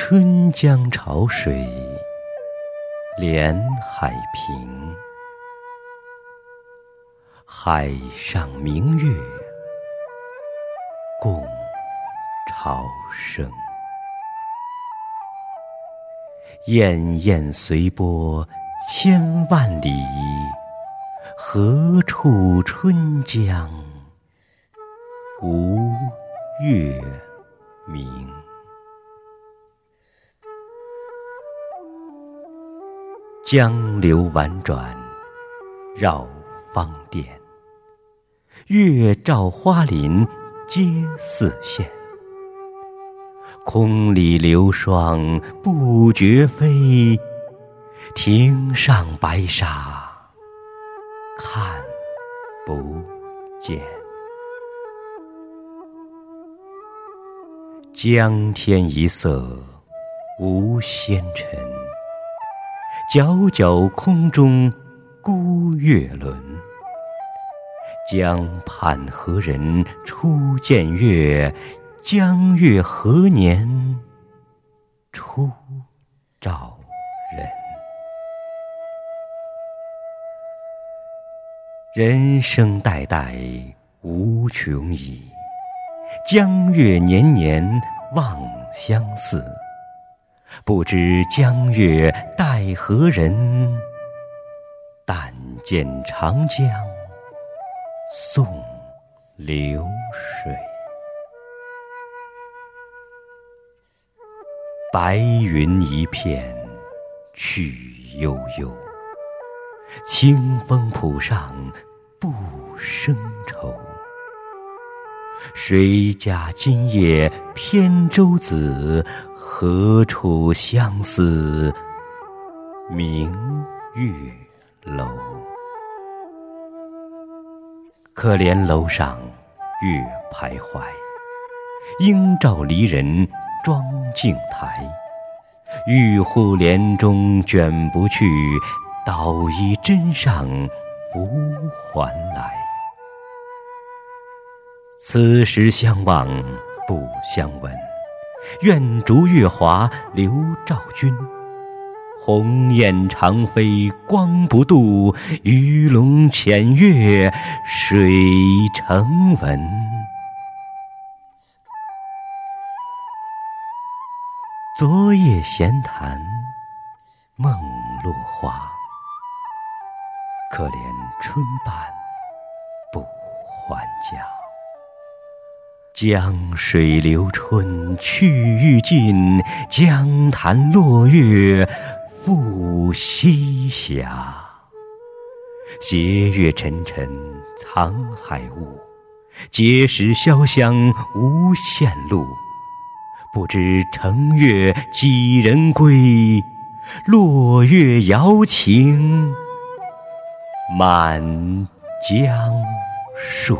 春江潮水连海平，海上明月共潮生。滟滟随波千万里，何处春江无月明？江流婉转绕芳甸，月照花林皆似霰。空里流霜不觉飞，汀上白沙看不见。江天一色无纤尘。皎皎空中孤月轮，江畔何人初见月？江月何年初照人？人生代代无穷已，江月年年望相似。不知江月待何人？但见长江送流水。白云一片去悠悠，清风浦上不胜愁。谁家今夜扁舟子？何处相思明月楼？可怜楼上月徘徊，应照离人妆镜台。玉户帘中卷不去，捣衣砧上拂还来。此时相望不相闻。愿逐月华流照君，鸿雁长飞光不度，鱼龙潜跃水成文。昨夜闲谈梦落花，可怜春半不还家。江水流春去欲尽，江潭落月复西斜。斜月沉沉藏海雾，碣石潇湘无限路。不知乘月几人归？落月摇情满江树。